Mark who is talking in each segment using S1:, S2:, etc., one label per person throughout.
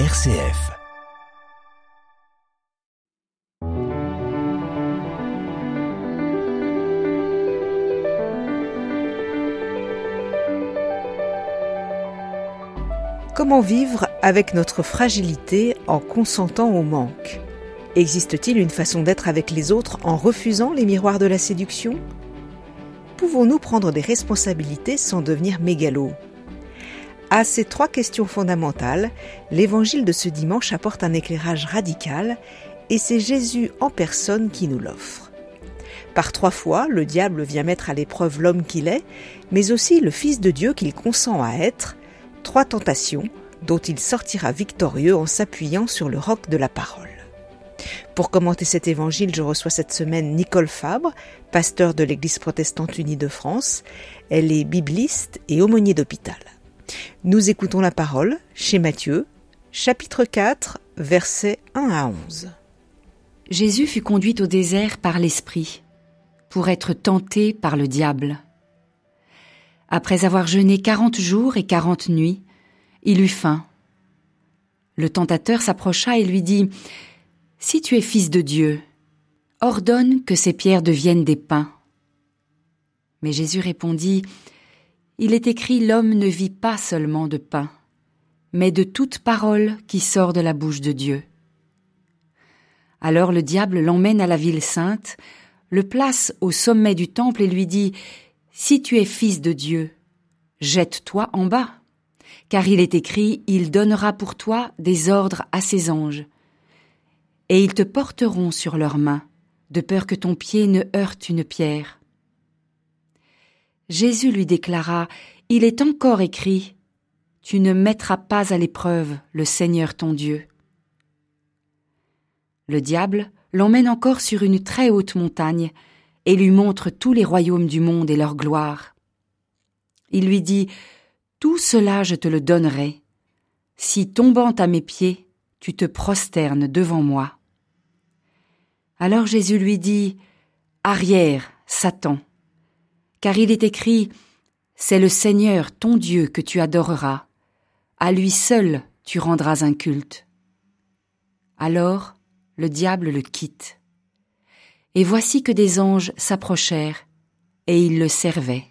S1: RCF. Comment vivre avec notre fragilité en consentant au manque? Existe-t-il une façon d'être avec les autres en refusant les miroirs de la séduction? Pouvons-nous prendre des responsabilités sans devenir mégalos? À ces trois questions fondamentales, l'évangile de ce dimanche apporte un éclairage radical et c'est Jésus en personne qui nous l'offre. Par trois fois, le diable vient mettre à l'épreuve l'homme qu'il est, mais aussi le Fils de Dieu qu'il consent à être, trois tentations dont il sortira victorieux en s'appuyant sur le roc de la parole. Pour commenter cet évangile, je reçois cette semaine Nicole Fabre, pasteur de l'Église protestante unie de France. Elle est bibliste et aumônier d'hôpital. Nous écoutons la parole chez Matthieu, chapitre 4, versets 1 à 11.
S2: Jésus fut conduit au désert par l'Esprit pour être tenté par le diable. Après avoir jeûné quarante jours et quarante nuits, il eut faim. Le tentateur s'approcha et lui dit Si tu es fils de Dieu, ordonne que ces pierres deviennent des pains. Mais Jésus répondit Il est écrit L'homme ne vit pas seulement de pain, mais de toute parole qui sort de la bouche de Dieu. Alors le diable l'emmène à la ville sainte, le place au sommet du temple et lui dit si tu es fils de Dieu, jette-toi en bas, car il est écrit, Il donnera pour toi des ordres à ses anges, et ils te porteront sur leurs mains, de peur que ton pied ne heurte une pierre. Jésus lui déclara, Il est encore écrit, Tu ne mettras pas à l'épreuve le Seigneur ton Dieu. Le diable l'emmène encore sur une très haute montagne, et lui montre tous les royaumes du monde et leur gloire. Il lui dit, Tout cela je te le donnerai, si tombant à mes pieds, tu te prosternes devant moi. Alors Jésus lui dit, Arrière, Satan, car il est écrit, C'est le Seigneur ton Dieu que tu adoreras, à lui seul tu rendras un culte. Alors le diable le quitte. Et voici que des anges s'approchèrent, et ils le servaient.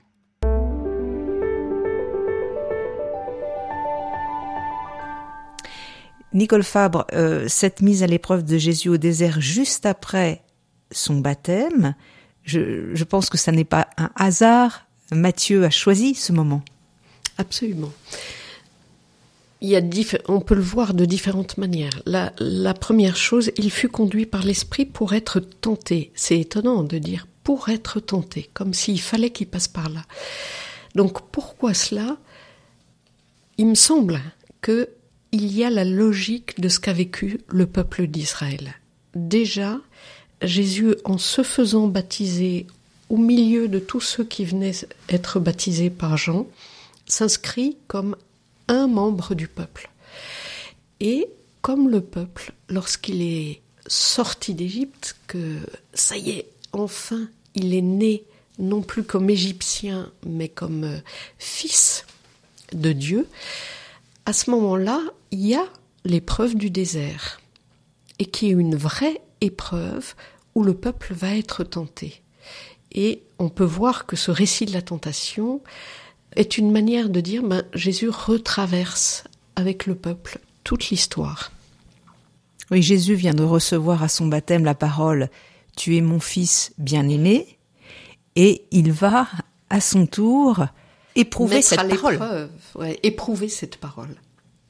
S1: Nicole Fabre, euh, cette mise à l'épreuve de Jésus au désert juste après son baptême, je, pense que ça n'est pas un hasard. Matthieu a choisi ce moment.
S3: Absolument il y a on peut le voir de différentes manières. La, la première chose, il fut conduit par l'esprit pour être tenté. C'est étonnant de dire pour être tenté, comme s'il fallait qu'il passe par là. Donc pourquoi cela? Il me semble que il y a la logique de ce qu'a vécu le peuple d'Israël. Déjà, Jésus, en se faisant baptiser au milieu de tous ceux qui venaient être baptisés par Jean, s'inscrit comme un membre du peuple. Et comme le peuple, lorsqu'il est sorti d'Égypte, que ça y est, enfin, il est né non plus comme Égyptien, mais comme euh, fils de Dieu, à ce moment-là, il y a l'épreuve du désert, et qui est une vraie épreuve où le peuple va être tenté. Et on peut voir que ce récit de la tentation est une manière de dire ben, Jésus retraverse avec le peuple toute l'histoire.
S1: Oui, Jésus vient de recevoir à son baptême la parole Tu es mon fils bien-aimé, et il va à son tour éprouver cette parole.
S3: éprouver cette parole.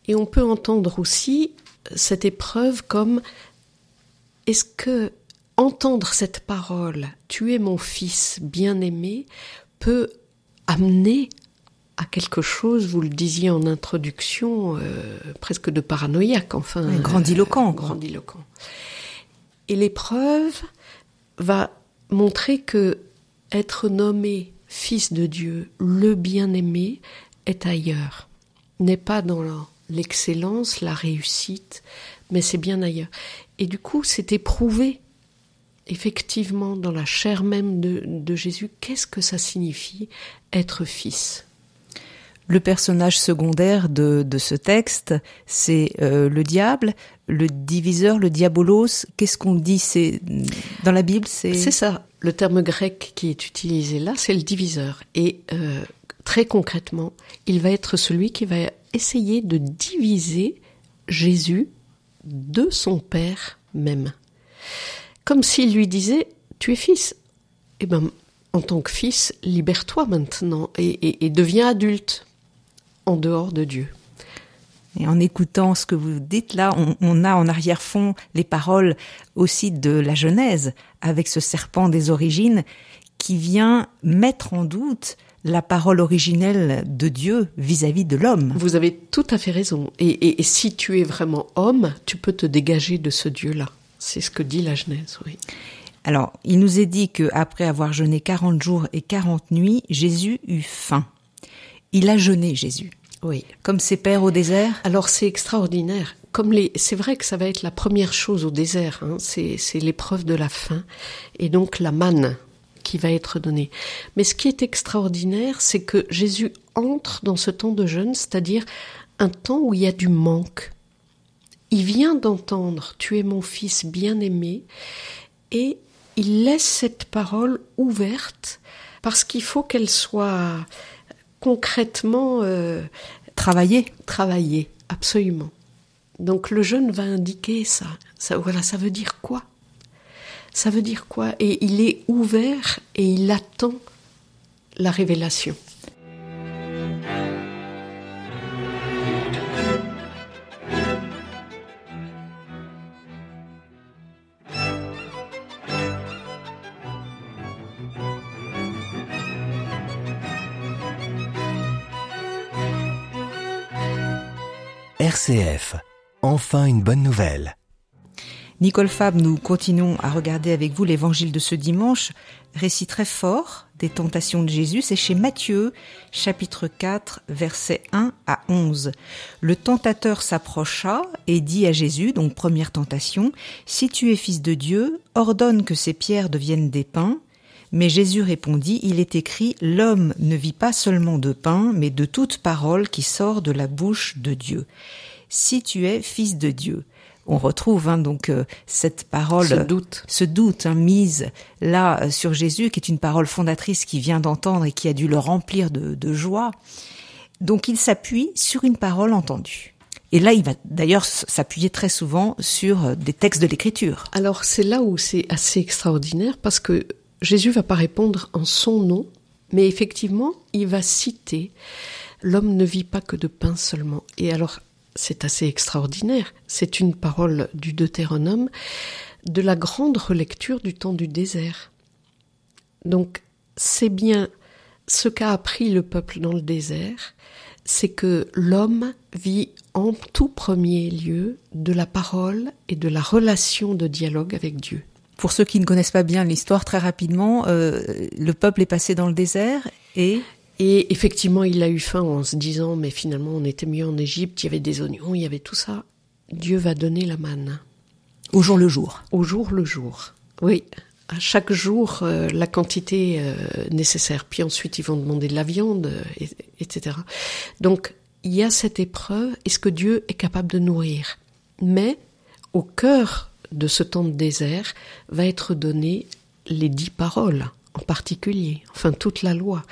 S3: Et on peut entendre aussi cette épreuve comme est-ce que entendre cette parole, tu es mon fils bien-aimé, peut amener à quelque chose, vous le disiez en introduction, euh, presque de paranoïaque, enfin.
S1: grandiloquent.
S3: Euh, grandiloquent. Et l'épreuve va montrer que être nommé fils de Dieu, le bien-aimé, est ailleurs. N'est pas dans l'excellence, la réussite, mais c'est bien ailleurs. Et du coup, c'est éprouvé, effectivement, dans la chair même de Jésus, qu'est-ce que ça signifie être fils?
S1: Le personnage secondaire de, ce texte, c'est euh, le diable, le diviseur, le diabolos. Qu'est-ce qu'on dit? C'est dans la Bible, c'est
S3: c'est ça. Le terme grec qui est utilisé là, c'est le diviseur. Et euh, très concrètement, il va être celui qui va essayer de diviser Jésus de son Père même. Comme s'il lui disait, tu es fils. Eh ben, en tant que fils, libère-toi maintenant et, deviens adulte en dehors de Dieu.
S1: Et en écoutant ce que vous dites là, on, a en arrière-fond les paroles aussi de la Genèse, avec ce serpent des origines qui vient mettre en doute la parole originelle de Dieu vis-à-vis de l'homme.
S3: Vous avez tout à fait raison. Et, et, si tu es vraiment homme, tu peux te dégager de ce Dieu-là. C'est ce que dit la Genèse, oui.
S1: Alors, il nous est dit que après avoir jeûné 40 jours et 40 nuits, Jésus eut faim. Il a jeûné, Jésus.
S3: Oui.
S1: Comme ses pères au désert?
S3: Alors, c'est extraordinaire. Comme les, c'est vrai que ça va être la première chose au désert. Hein. C'est, c'est l'épreuve de la faim et donc la manne qui va être donnée. Mais ce qui est extraordinaire, c'est que Jésus entre dans ce temps de jeûne, c'est-à-dire un temps où il y a du manque. Il vient d'entendre Tu es mon fils bien-aimé et il laisse cette parole ouverte parce qu'il faut qu'elle soit concrètement euh,
S1: travaillée.
S3: Travaillée, absolument. Donc le jeûne va indiquer ça. ça. Voilà, ça veut dire quoi? Ça veut dire quoi? Et il est ouvert et il attend la révélation.
S4: Enfin une bonne nouvelle.
S1: Nicole Fab, nous continuons à regarder avec vous l'évangile de ce dimanche, récit très fort des tentations de Jésus, c'est chez Matthieu, chapitre 4, versets 1 à 11. Le tentateur s'approcha et dit à Jésus, donc première tentation, Si tu es fils de Dieu, ordonne que ces pierres deviennent des pains. Mais Jésus répondit, Il est écrit, L'homme ne vit pas seulement de pain, mais de toute parole qui sort de la bouche de Dieu si tu es fils de Dieu. On retrouve hein, donc euh, cette parole, ce
S3: doute,
S1: ce doute hein, mise là euh, sur Jésus, qui est une parole fondatrice qu'il vient d'entendre et qui a dû le remplir de, de joie. Donc il s'appuie sur une parole entendue. Et là, il va d'ailleurs s'appuyer très souvent sur euh, des textes de l'Écriture.
S3: Alors c'est là où c'est assez extraordinaire parce que Jésus va pas répondre en son nom, mais effectivement, il va citer l'homme ne vit pas que de pain seulement. Et alors c'est assez extraordinaire. C'est une parole du Deutéronome de la grande relecture du temps du désert. Donc, c'est bien ce qu'a appris le peuple dans le désert, c'est que l'homme vit en tout premier lieu de la parole et de la relation de dialogue avec Dieu.
S1: Pour ceux qui ne connaissent pas bien l'histoire, très rapidement, euh, le peuple est passé dans le désert et
S3: et effectivement, il a eu faim en se disant, mais finalement, on était mieux en Égypte, il y avait des oignons, il y avait tout ça. Dieu va donner la manne.
S1: Au jour le jour.
S3: Au jour le jour. Oui. À chaque jour, euh, la quantité euh, nécessaire. Puis ensuite, ils vont demander de la viande, euh, etc. Donc, il y a cette épreuve. Est-ce que Dieu est capable de nourrir? Mais, au cœur de ce temps de désert, va être donné les dix paroles, en particulier. Enfin, toute la loi.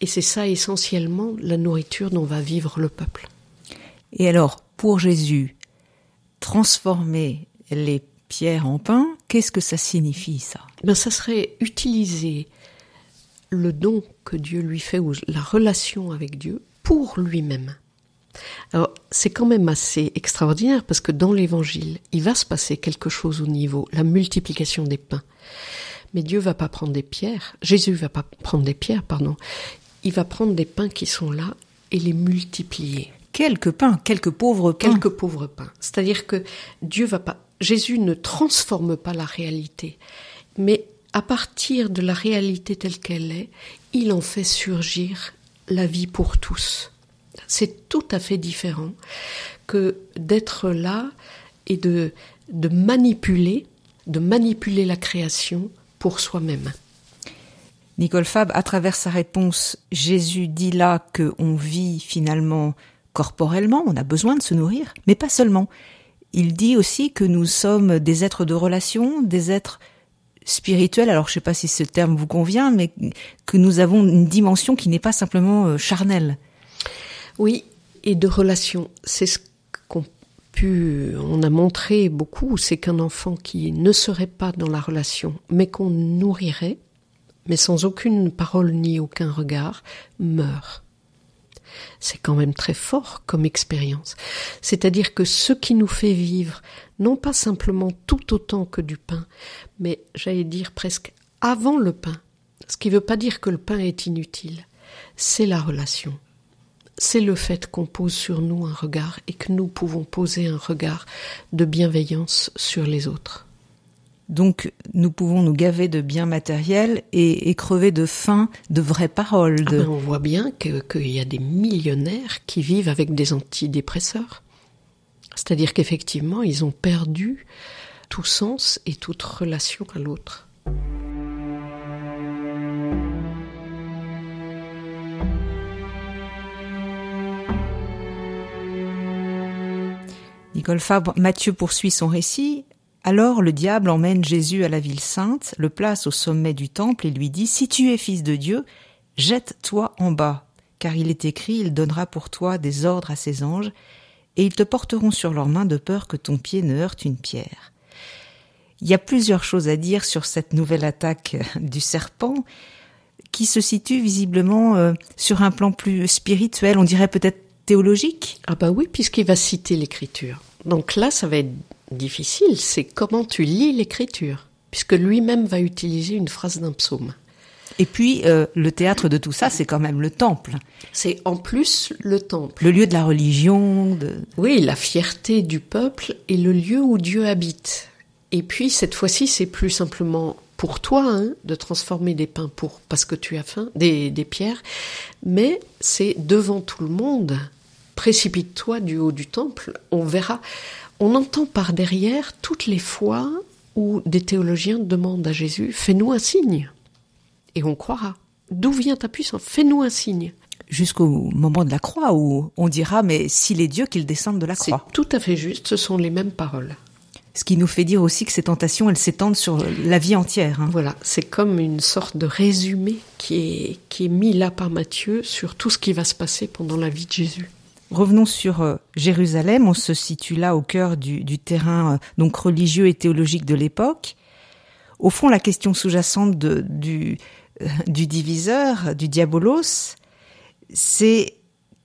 S3: Et c'est ça essentiellement la nourriture dont va vivre le peuple.
S1: Et alors, pour Jésus, transformer les pierres en pain, qu'est-ce que ça signifie ça?
S3: Ben, Ça serait utiliser le don que Dieu lui fait ou la relation avec Dieu pour lui-même. Alors, c'est quand même assez extraordinaire parce que dans l'évangile, il va se passer quelque chose au niveau, la multiplication des pains. Mais Dieu va pas prendre des pierres, Jésus va pas prendre des pierres, pardon il va prendre des pains qui sont là et les multiplier.
S1: Quelques pains, quelques pauvres
S3: pains. Quelques pauvres pains. C'est-à-dire que Dieu va pas, Jésus ne transforme pas la réalité, mais à partir de la réalité telle qu'elle est, il en fait surgir la vie pour tous. C'est tout à fait différent que d'être là et de, de manipuler, de manipuler la création pour soi-même.
S1: Nicole Fab, à travers sa réponse, Jésus dit là qu'on vit finalement corporellement, on a besoin de se nourrir, mais pas seulement. Il dit aussi que nous sommes des êtres de relation, des êtres spirituels, alors je ne sais pas si ce terme vous convient, mais que nous avons une dimension qui n'est pas simplement euh, charnelle.
S3: Oui, et de relation. C'est ce qu'on on a montré beaucoup, c'est qu'un enfant qui ne serait pas dans la relation, mais qu'on nourrirait, mais sans aucune parole ni aucun regard, meurt. C'est quand même très fort comme expérience. C'est-à-dire que ce qui nous fait vivre, non pas simplement tout autant que du pain, mais j'allais dire presque avant le pain, ce qui ne veut pas dire que le pain est inutile, c'est la relation. C'est le fait qu'on pose sur nous un regard et que nous pouvons poser un regard de bienveillance sur les autres.
S1: Donc nous pouvons nous gaver de biens matériels et, crever de faim de vraies paroles.
S3: Ah ben, on voit bien qu'il y a des millionnaires qui vivent avec des antidépresseurs. C'est-à-dire qu'effectivement, ils ont perdu tout sens et toute relation à l'autre.
S1: Nicole Fabre, Mathieu poursuit son récit alors le diable emmène Jésus à la ville sainte, le place au sommet du temple et lui dit Si tu es fils de Dieu, jette-toi en bas, car il est écrit Il donnera pour toi des ordres à ses anges, et ils te porteront sur leurs mains de peur que ton pied ne heurte une pierre. Il y a plusieurs choses à dire sur cette nouvelle attaque du serpent, qui se situe visiblement euh, sur un plan plus spirituel, on dirait peut-être théologique.
S3: Ah bah oui, puisqu'il va citer l'écriture. Donc là, ça va être difficile, c'est comment tu lis l'écriture, puisque lui-même va utiliser une phrase d'un psaume.
S1: Et puis, euh, le théâtre de tout ça, c'est quand même le temple.
S3: C'est en plus le temple.
S1: Le lieu de la religion. De...
S3: Oui, la fierté du peuple et le lieu où Dieu habite. Et puis, cette fois-ci, c'est plus simplement pour toi hein, de transformer des pains pour parce que tu as faim, des, des pierres, mais c'est devant tout le monde. Précipite-toi du haut du temple, on verra. On entend par derrière toutes les fois où des théologiens demandent à Jésus Fais-nous un signe. Et on croira. D'où vient ta puissance Fais-nous un signe.
S1: Jusqu'au moment de la croix où on dira Mais s'il est Dieu, qu'il descende de la croix.
S3: C'est tout à fait juste, ce sont les mêmes paroles.
S1: Ce qui nous fait dire aussi que ces tentations, elles s'étendent sur la vie entière. Hein.
S3: Voilà, c'est comme une sorte de résumé qui est, qui est mis là par Matthieu sur tout ce qui va se passer pendant la vie de Jésus.
S1: Revenons sur euh, Jérusalem. On se situe là au cœur du, terrain euh, donc religieux et théologique de l'époque. Au fond, la question sous-jacente du, euh, du diviseur, du diabolos, c'est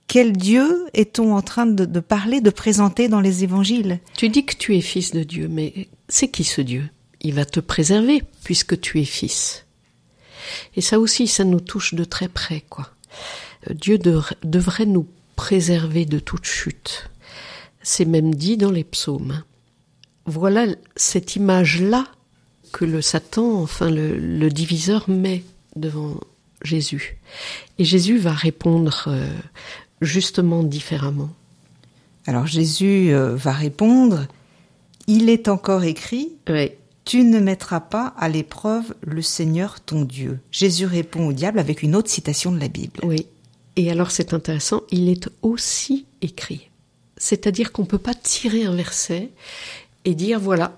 S1: quel Dieu est-on en train de, de, parler, de présenter dans les évangiles?
S3: Tu dis que tu es fils de Dieu, mais c'est qui ce Dieu? Il va te préserver puisque tu es fils. Et ça aussi, ça nous touche de très près, quoi. Dieu devrait nous préservé de toute chute. C'est même dit dans les psaumes. Voilà cette image-là que le Satan, enfin le, diviseur, met devant Jésus. Et Jésus va répondre euh, justement différemment.
S1: Alors Jésus euh, va répondre, il est encore écrit, tu ne mettras pas à l'épreuve le Seigneur ton Dieu. Jésus répond au diable avec une autre citation de la Bible.
S3: Oui, et alors c'est intéressant, il est aussi écrit. C'est-à-dire qu'on ne peut pas tirer un verset et dire voilà,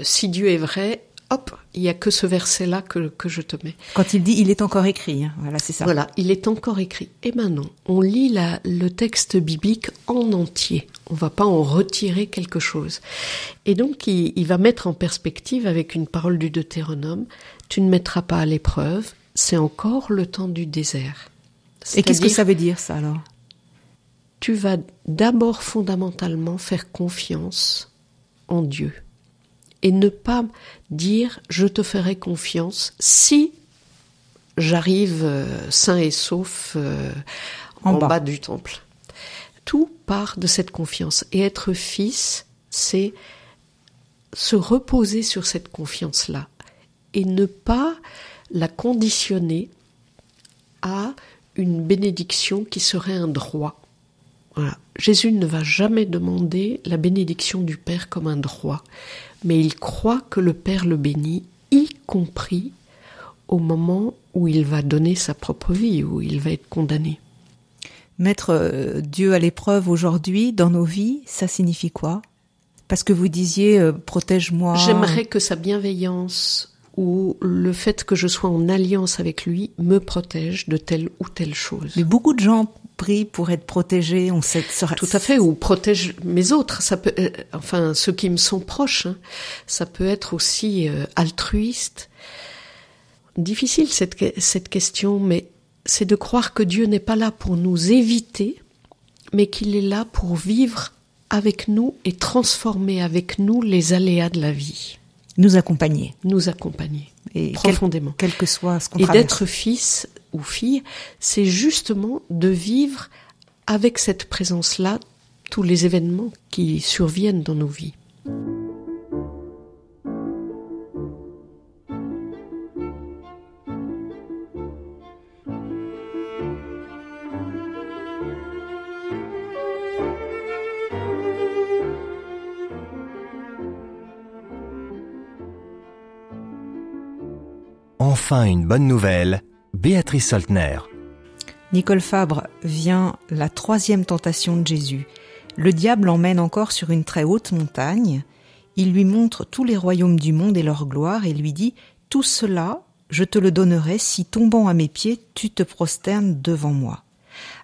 S3: si Dieu est vrai, hop, il n'y a que ce verset-là que, que, je te mets.
S1: Quand il dit il est encore écrit, hein, voilà, c'est ça.
S3: Voilà, il est encore écrit. Et maintenant, on lit la, le texte biblique en entier. On va pas en retirer quelque chose. Et donc, il, il va mettre en perspective avec une parole du Deutéronome, tu ne mettras pas à l'épreuve, c'est encore le temps du désert.
S1: Et qu'est-ce que ça veut dire ça alors?
S3: Tu vas d'abord fondamentalement faire confiance en Dieu et ne pas dire je te ferai confiance si j'arrive euh, sain et sauf euh, en, bas. bas du temple. Tout part de cette confiance et être fils, c'est se reposer sur cette confiance-là et ne pas la conditionner à une bénédiction qui serait un droit. Voilà. Jésus ne va jamais demander la bénédiction du Père comme un droit, mais il croit que le Père le bénit, y compris au moment où il va donner sa propre vie, où il va être condamné.
S1: Mettre euh, Dieu à l'épreuve aujourd'hui dans nos vies, ça signifie quoi? Parce que vous disiez euh, protège-moi.
S3: J'aimerais que sa bienveillance ou le fait que je sois en alliance avec lui me protège de telle ou telle chose.
S1: Mais beaucoup de gens prient pour être protégés, on sait sera...
S3: Tout à fait, ou protège mes autres, ça peut, euh, enfin ceux qui me sont proches, hein. ça peut être aussi euh, altruiste. Difficile cette, cette question, mais c'est de croire que Dieu n'est pas là pour nous éviter, mais qu'il est là pour vivre avec nous et transformer avec nous les aléas de la vie.
S1: Nous accompagner.
S3: Nous accompagner.
S1: Et
S3: profondément.
S1: Quel, quel que soit ce qu'on
S3: Et d'être fils ou fille, c'est justement de vivre avec cette présence-là tous les événements qui surviennent dans nos vies.
S4: Une bonne nouvelle, Béatrice Soltner.
S1: Nicole Fabre vient la troisième tentation de Jésus. Le diable l'emmène encore sur une très haute montagne. Il lui montre tous les royaumes du monde et leur gloire et lui dit Tout cela, je te le donnerai si tombant à mes pieds, tu te prosternes devant moi.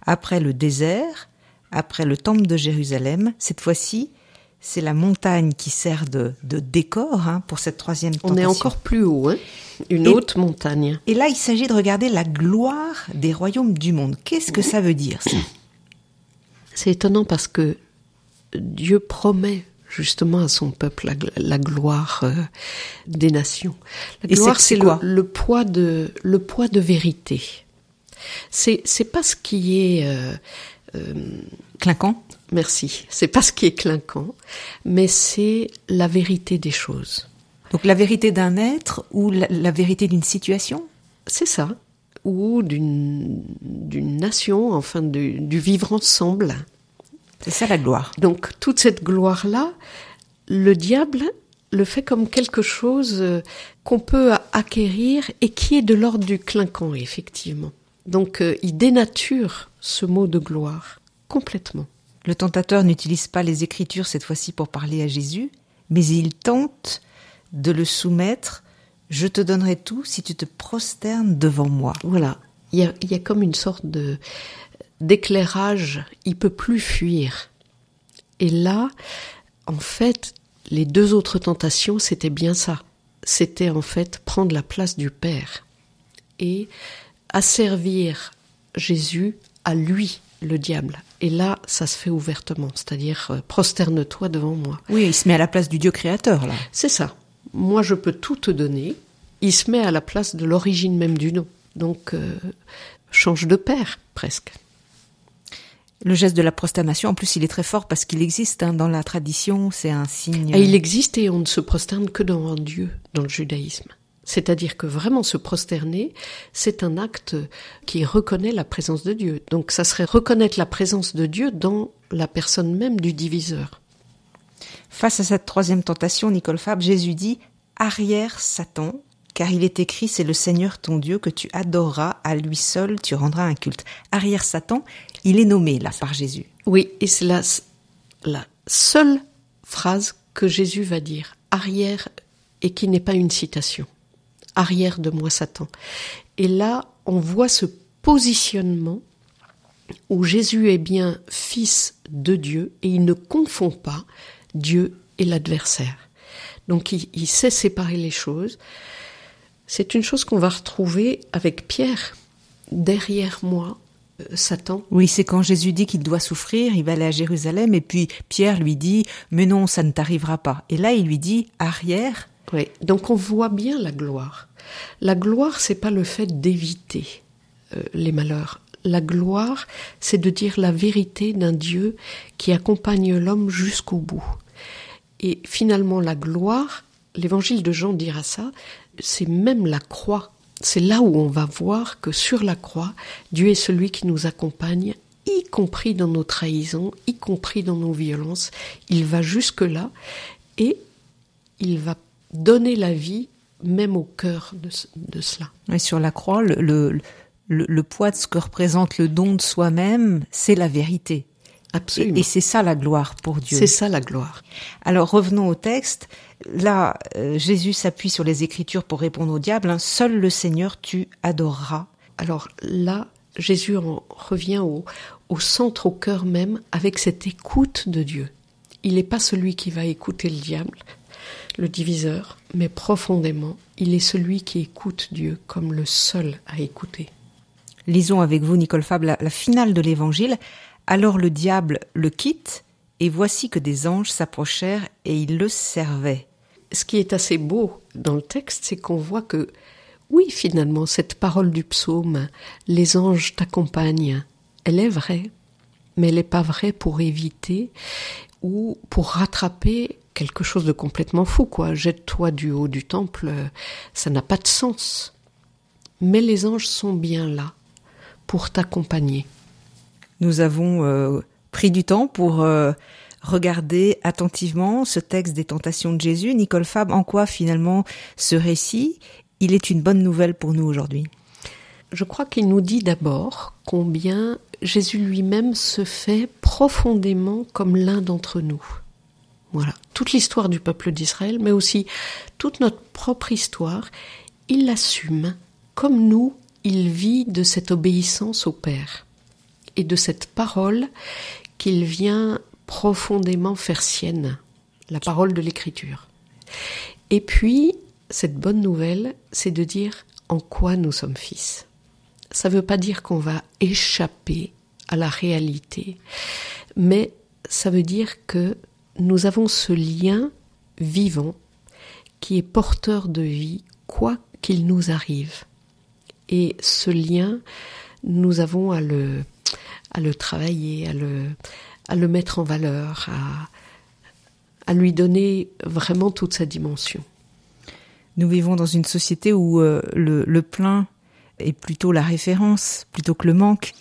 S1: Après le désert, après le temple de Jérusalem, cette fois-ci, c'est la montagne qui sert de, de décor hein, pour cette troisième tentation.
S3: On est encore plus haut, hein une
S1: Et-
S3: haute montagne.
S1: Et là, il s'agit de regarder la gloire des royaumes du monde. Qu'est-ce que ça veut dire ça
S3: C'est étonnant parce que Dieu promet justement à son peuple la, gl- la gloire euh, des nations. La
S1: Et
S3: gloire,
S1: c'est-
S3: le, le poids de le poids de vérité. C'est c'est pas ce qui est euh,
S1: Clinquant?
S3: Merci. C'est pas ce qui est clinquant, mais c'est la vérité des choses.
S1: Donc la vérité d'un être ou la, la vérité d'une situation?
S3: C'est ça. Ou d'une nation, enfin du, du vivre ensemble.
S1: C'est ça la gloire.
S3: Donc toute cette gloire-là, le diable le fait comme quelque chose euh, qu'on peut acquérir et qui est de l'ordre du clinquant, effectivement. Donc euh, il dénature ce mot de gloire complètement.
S1: Le tentateur n'utilise pas les Écritures cette fois-ci pour parler à Jésus, mais il tente de le soumettre. Je te donnerai tout si tu te prosternes devant moi.
S3: Voilà, il y a, il y a comme une sorte de d'éclairage, il peut plus fuir. Et là, en fait, les deux autres tentations, c'était bien ça. C'était en fait prendre la place du Père et asservir Jésus à lui, le diable. Et là, ça se fait ouvertement, c'est-à-dire euh, prosterne-toi devant moi.
S1: Oui, il se met à la place du Dieu créateur là.
S3: C'est ça. Moi, je peux tout te donner. Il se met à la place de l'origine même du nom. Donc, euh, change de père, presque.
S1: Le geste de la prosternation, en plus, il est très fort parce qu'il existe hein, dans la tradition. C'est un signe.
S3: Et il existe et on ne se prosterne que devant Dieu dans le judaïsme. C'est-à-dire que vraiment se prosterner, c'est un acte qui reconnaît la présence de Dieu. Donc ça serait reconnaître la présence de Dieu dans la personne même du diviseur.
S1: Face à cette troisième tentation, Nicole Fabre, Jésus dit Arrière Satan, car il est écrit C'est le Seigneur ton Dieu que tu adoreras, à lui seul tu rendras un culte. Arrière Satan, il est nommé là par Jésus.
S3: Oui, et c'est la, la seule phrase que Jésus va dire, arrière, et qui n'est pas une citation. Arrière de moi, Satan. Et là, on voit ce positionnement où Jésus est bien fils de Dieu et il ne confond pas Dieu et l'adversaire. Donc il, sait séparer les choses. C'est une chose qu'on va retrouver avec Pierre. Derrière moi, euh, Satan,
S1: Oui, c'est quand Jésus dit qu'il doit souffrir, il va aller à Jérusalem, et puis Pierre lui dit Mais non, ça ne t'arrivera pas. Et là, il lui dit Arrière,
S3: Donc on voit bien la gloire. La gloire, c'est pas le fait d'éviter euh, les malheurs. La gloire, c'est de dire la vérité d'un Dieu qui accompagne l'homme jusqu'au bout. Et finalement, la gloire, l'évangile de Jean dira ça, c'est même la croix. C'est là où on va voir que sur la croix, Dieu est celui qui nous accompagne, y compris dans nos trahisons, y compris dans nos violences. Il va jusque-là et il va donner la vie même au cœur de, de cela.
S1: Et sur la croix, le, le, le, poids de ce que représente le don de soi-même, c'est la vérité.
S3: Absolument.
S1: Et, c'est ça la gloire pour Dieu.
S3: C'est ça la gloire.
S1: Alors revenons au texte. Là, euh, Jésus s'appuie sur les Écritures pour répondre au diable. Hein. Seul le Seigneur tu adoreras.
S3: Alors là, Jésus revient au, au centre, au cœur même, avec cette écoute de Dieu. Il n'est pas celui qui va écouter le diable, le diviseur, mais profondément, il est celui qui écoute Dieu comme le seul à écouter.
S1: Lisons avec vous, Nicole Fable, la, finale de l'Évangile. Alors le diable le quitte, et voici que des anges s'approchèrent et ils le servaient.
S3: Ce qui est assez beau dans le texte, c'est qu'on voit que, oui, finalement, cette parole du psaume, les anges t'accompagnent, elle est vraie, mais elle n'est pas vraie pour éviter ou pour rattraper quelque chose de complètement fou, quoi. Jette-toi du haut du temple, ça n'a pas de sens. Mais les anges sont bien là pour t'accompagner.
S1: Nous avons euh, pris du temps pour euh, regarder attentivement ce texte des tentations de Jésus. Nicole Fab, en quoi finalement ce récit, il est une bonne nouvelle pour nous aujourd'hui?
S3: Je crois qu'il nous dit d'abord combien Jésus lui-même se fait profondément comme l'un d'entre nous. Voilà, toute l'histoire du peuple d'Israël, mais aussi toute notre propre histoire, il l'assume. Comme nous, il vit de cette obéissance au Père et de cette parole qu'il vient profondément faire sienne, la parole de l'Écriture. Et puis, cette bonne nouvelle, c'est de dire en quoi nous sommes fils ça ne veut pas dire qu'on va échapper à la réalité, mais ça veut dire que nous avons ce lien vivant qui est porteur de vie, quoi qu'il nous arrive. Et ce lien, nous avons à le, travailler, à le, mettre en valeur, à, lui donner vraiment toute sa dimension.
S1: Nous vivons dans une société où euh, le plein est plutôt la référence plutôt que le manque.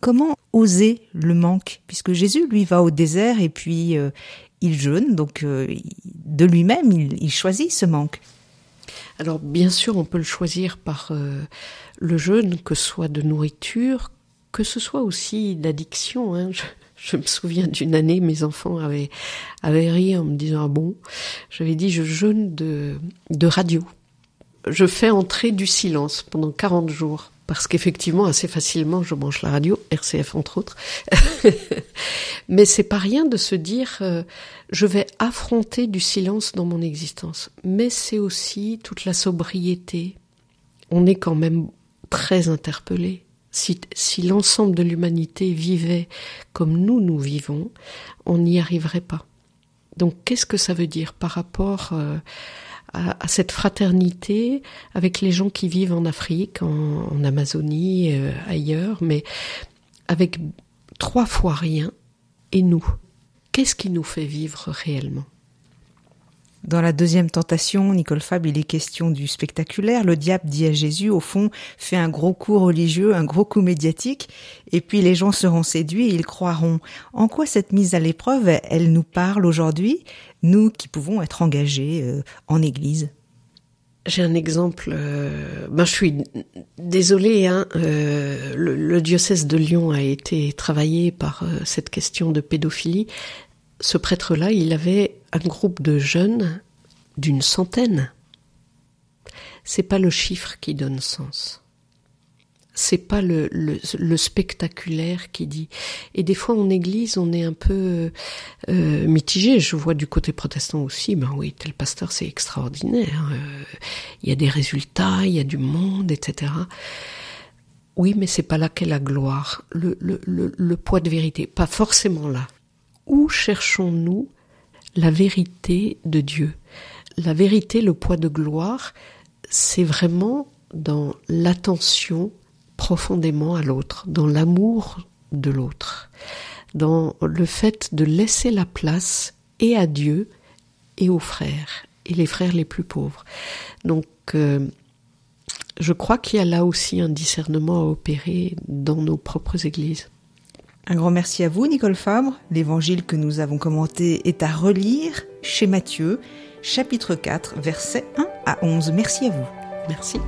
S1: Comment oser le manque? Puisque Jésus, lui, va au désert et puis euh, il jeûne, donc euh, de lui-même, il, choisit ce manque.
S3: Alors bien sûr, on peut le choisir par euh, le jeûne, que ce soit de nourriture, que ce soit aussi d'addiction. Hein. Je, me souviens d'une année, mes enfants avaient, avaient ri en me disant ah bon, j'avais dit je jeûne de, de radio je fais entrer du silence pendant 40 jours. Parce qu'effectivement, assez facilement, je mange la radio, RCF entre autres. Mais c'est pas rien de se dire, euh, je vais affronter du silence dans mon existence. Mais c'est aussi toute la sobriété. On est quand même très interpellé. Si, si l'ensemble de l'humanité vivait comme nous, nous vivons, on n'y arriverait pas. Donc, qu'est-ce que ça veut dire par rapport euh, à, cette fraternité avec les gens qui vivent en Afrique, en, Amazonie, euh, ailleurs, mais avec trois fois rien et nous. Qu'est-ce qui nous fait vivre réellement?
S1: Dans la deuxième tentation, Nicole Fab, il est question du spectaculaire. Le diable dit à Jésus, au fond, fait un gros coup religieux, un gros coup médiatique, et puis les gens seront séduits et ils croiront. En quoi cette mise à l'épreuve, elle nous parle aujourd'hui, nous qui pouvons être engagés euh, en Église?
S3: J'ai un exemple. Euh, ben je suis désolée. Hein, euh, le, diocèse de Lyon a été travaillé par cette question de pédophilie. Ce prêtre-là, il avait un groupe de jeunes d'une centaine. C'est pas le chiffre qui donne sens. C'est pas le, spectaculaire qui dit. Et des fois en église, on est un peu euh, mitigé. Je vois du côté protestant aussi. Ben oui, tel pasteur, c'est extraordinaire. Euh, il y a des résultats, il y a du monde, etc. Oui, mais c'est pas là qu'est la gloire, le, le poids de vérité. Pas forcément là. Où cherchons-nous la vérité de Dieu. La vérité, le poids de gloire, c'est vraiment dans l'attention profondément à l'autre, dans l'amour de l'autre, dans le fait de laisser la place et à Dieu et aux frères, et les frères les plus pauvres. Donc, euh, je crois qu'il y a là aussi un discernement à opérer dans nos propres églises.
S1: Un grand merci à vous, Nicole Fabre. L'évangile que nous avons commenté est à relire chez Matthieu, chapitre 4, versets 1 à à 11. Merci à vous.
S3: Merci.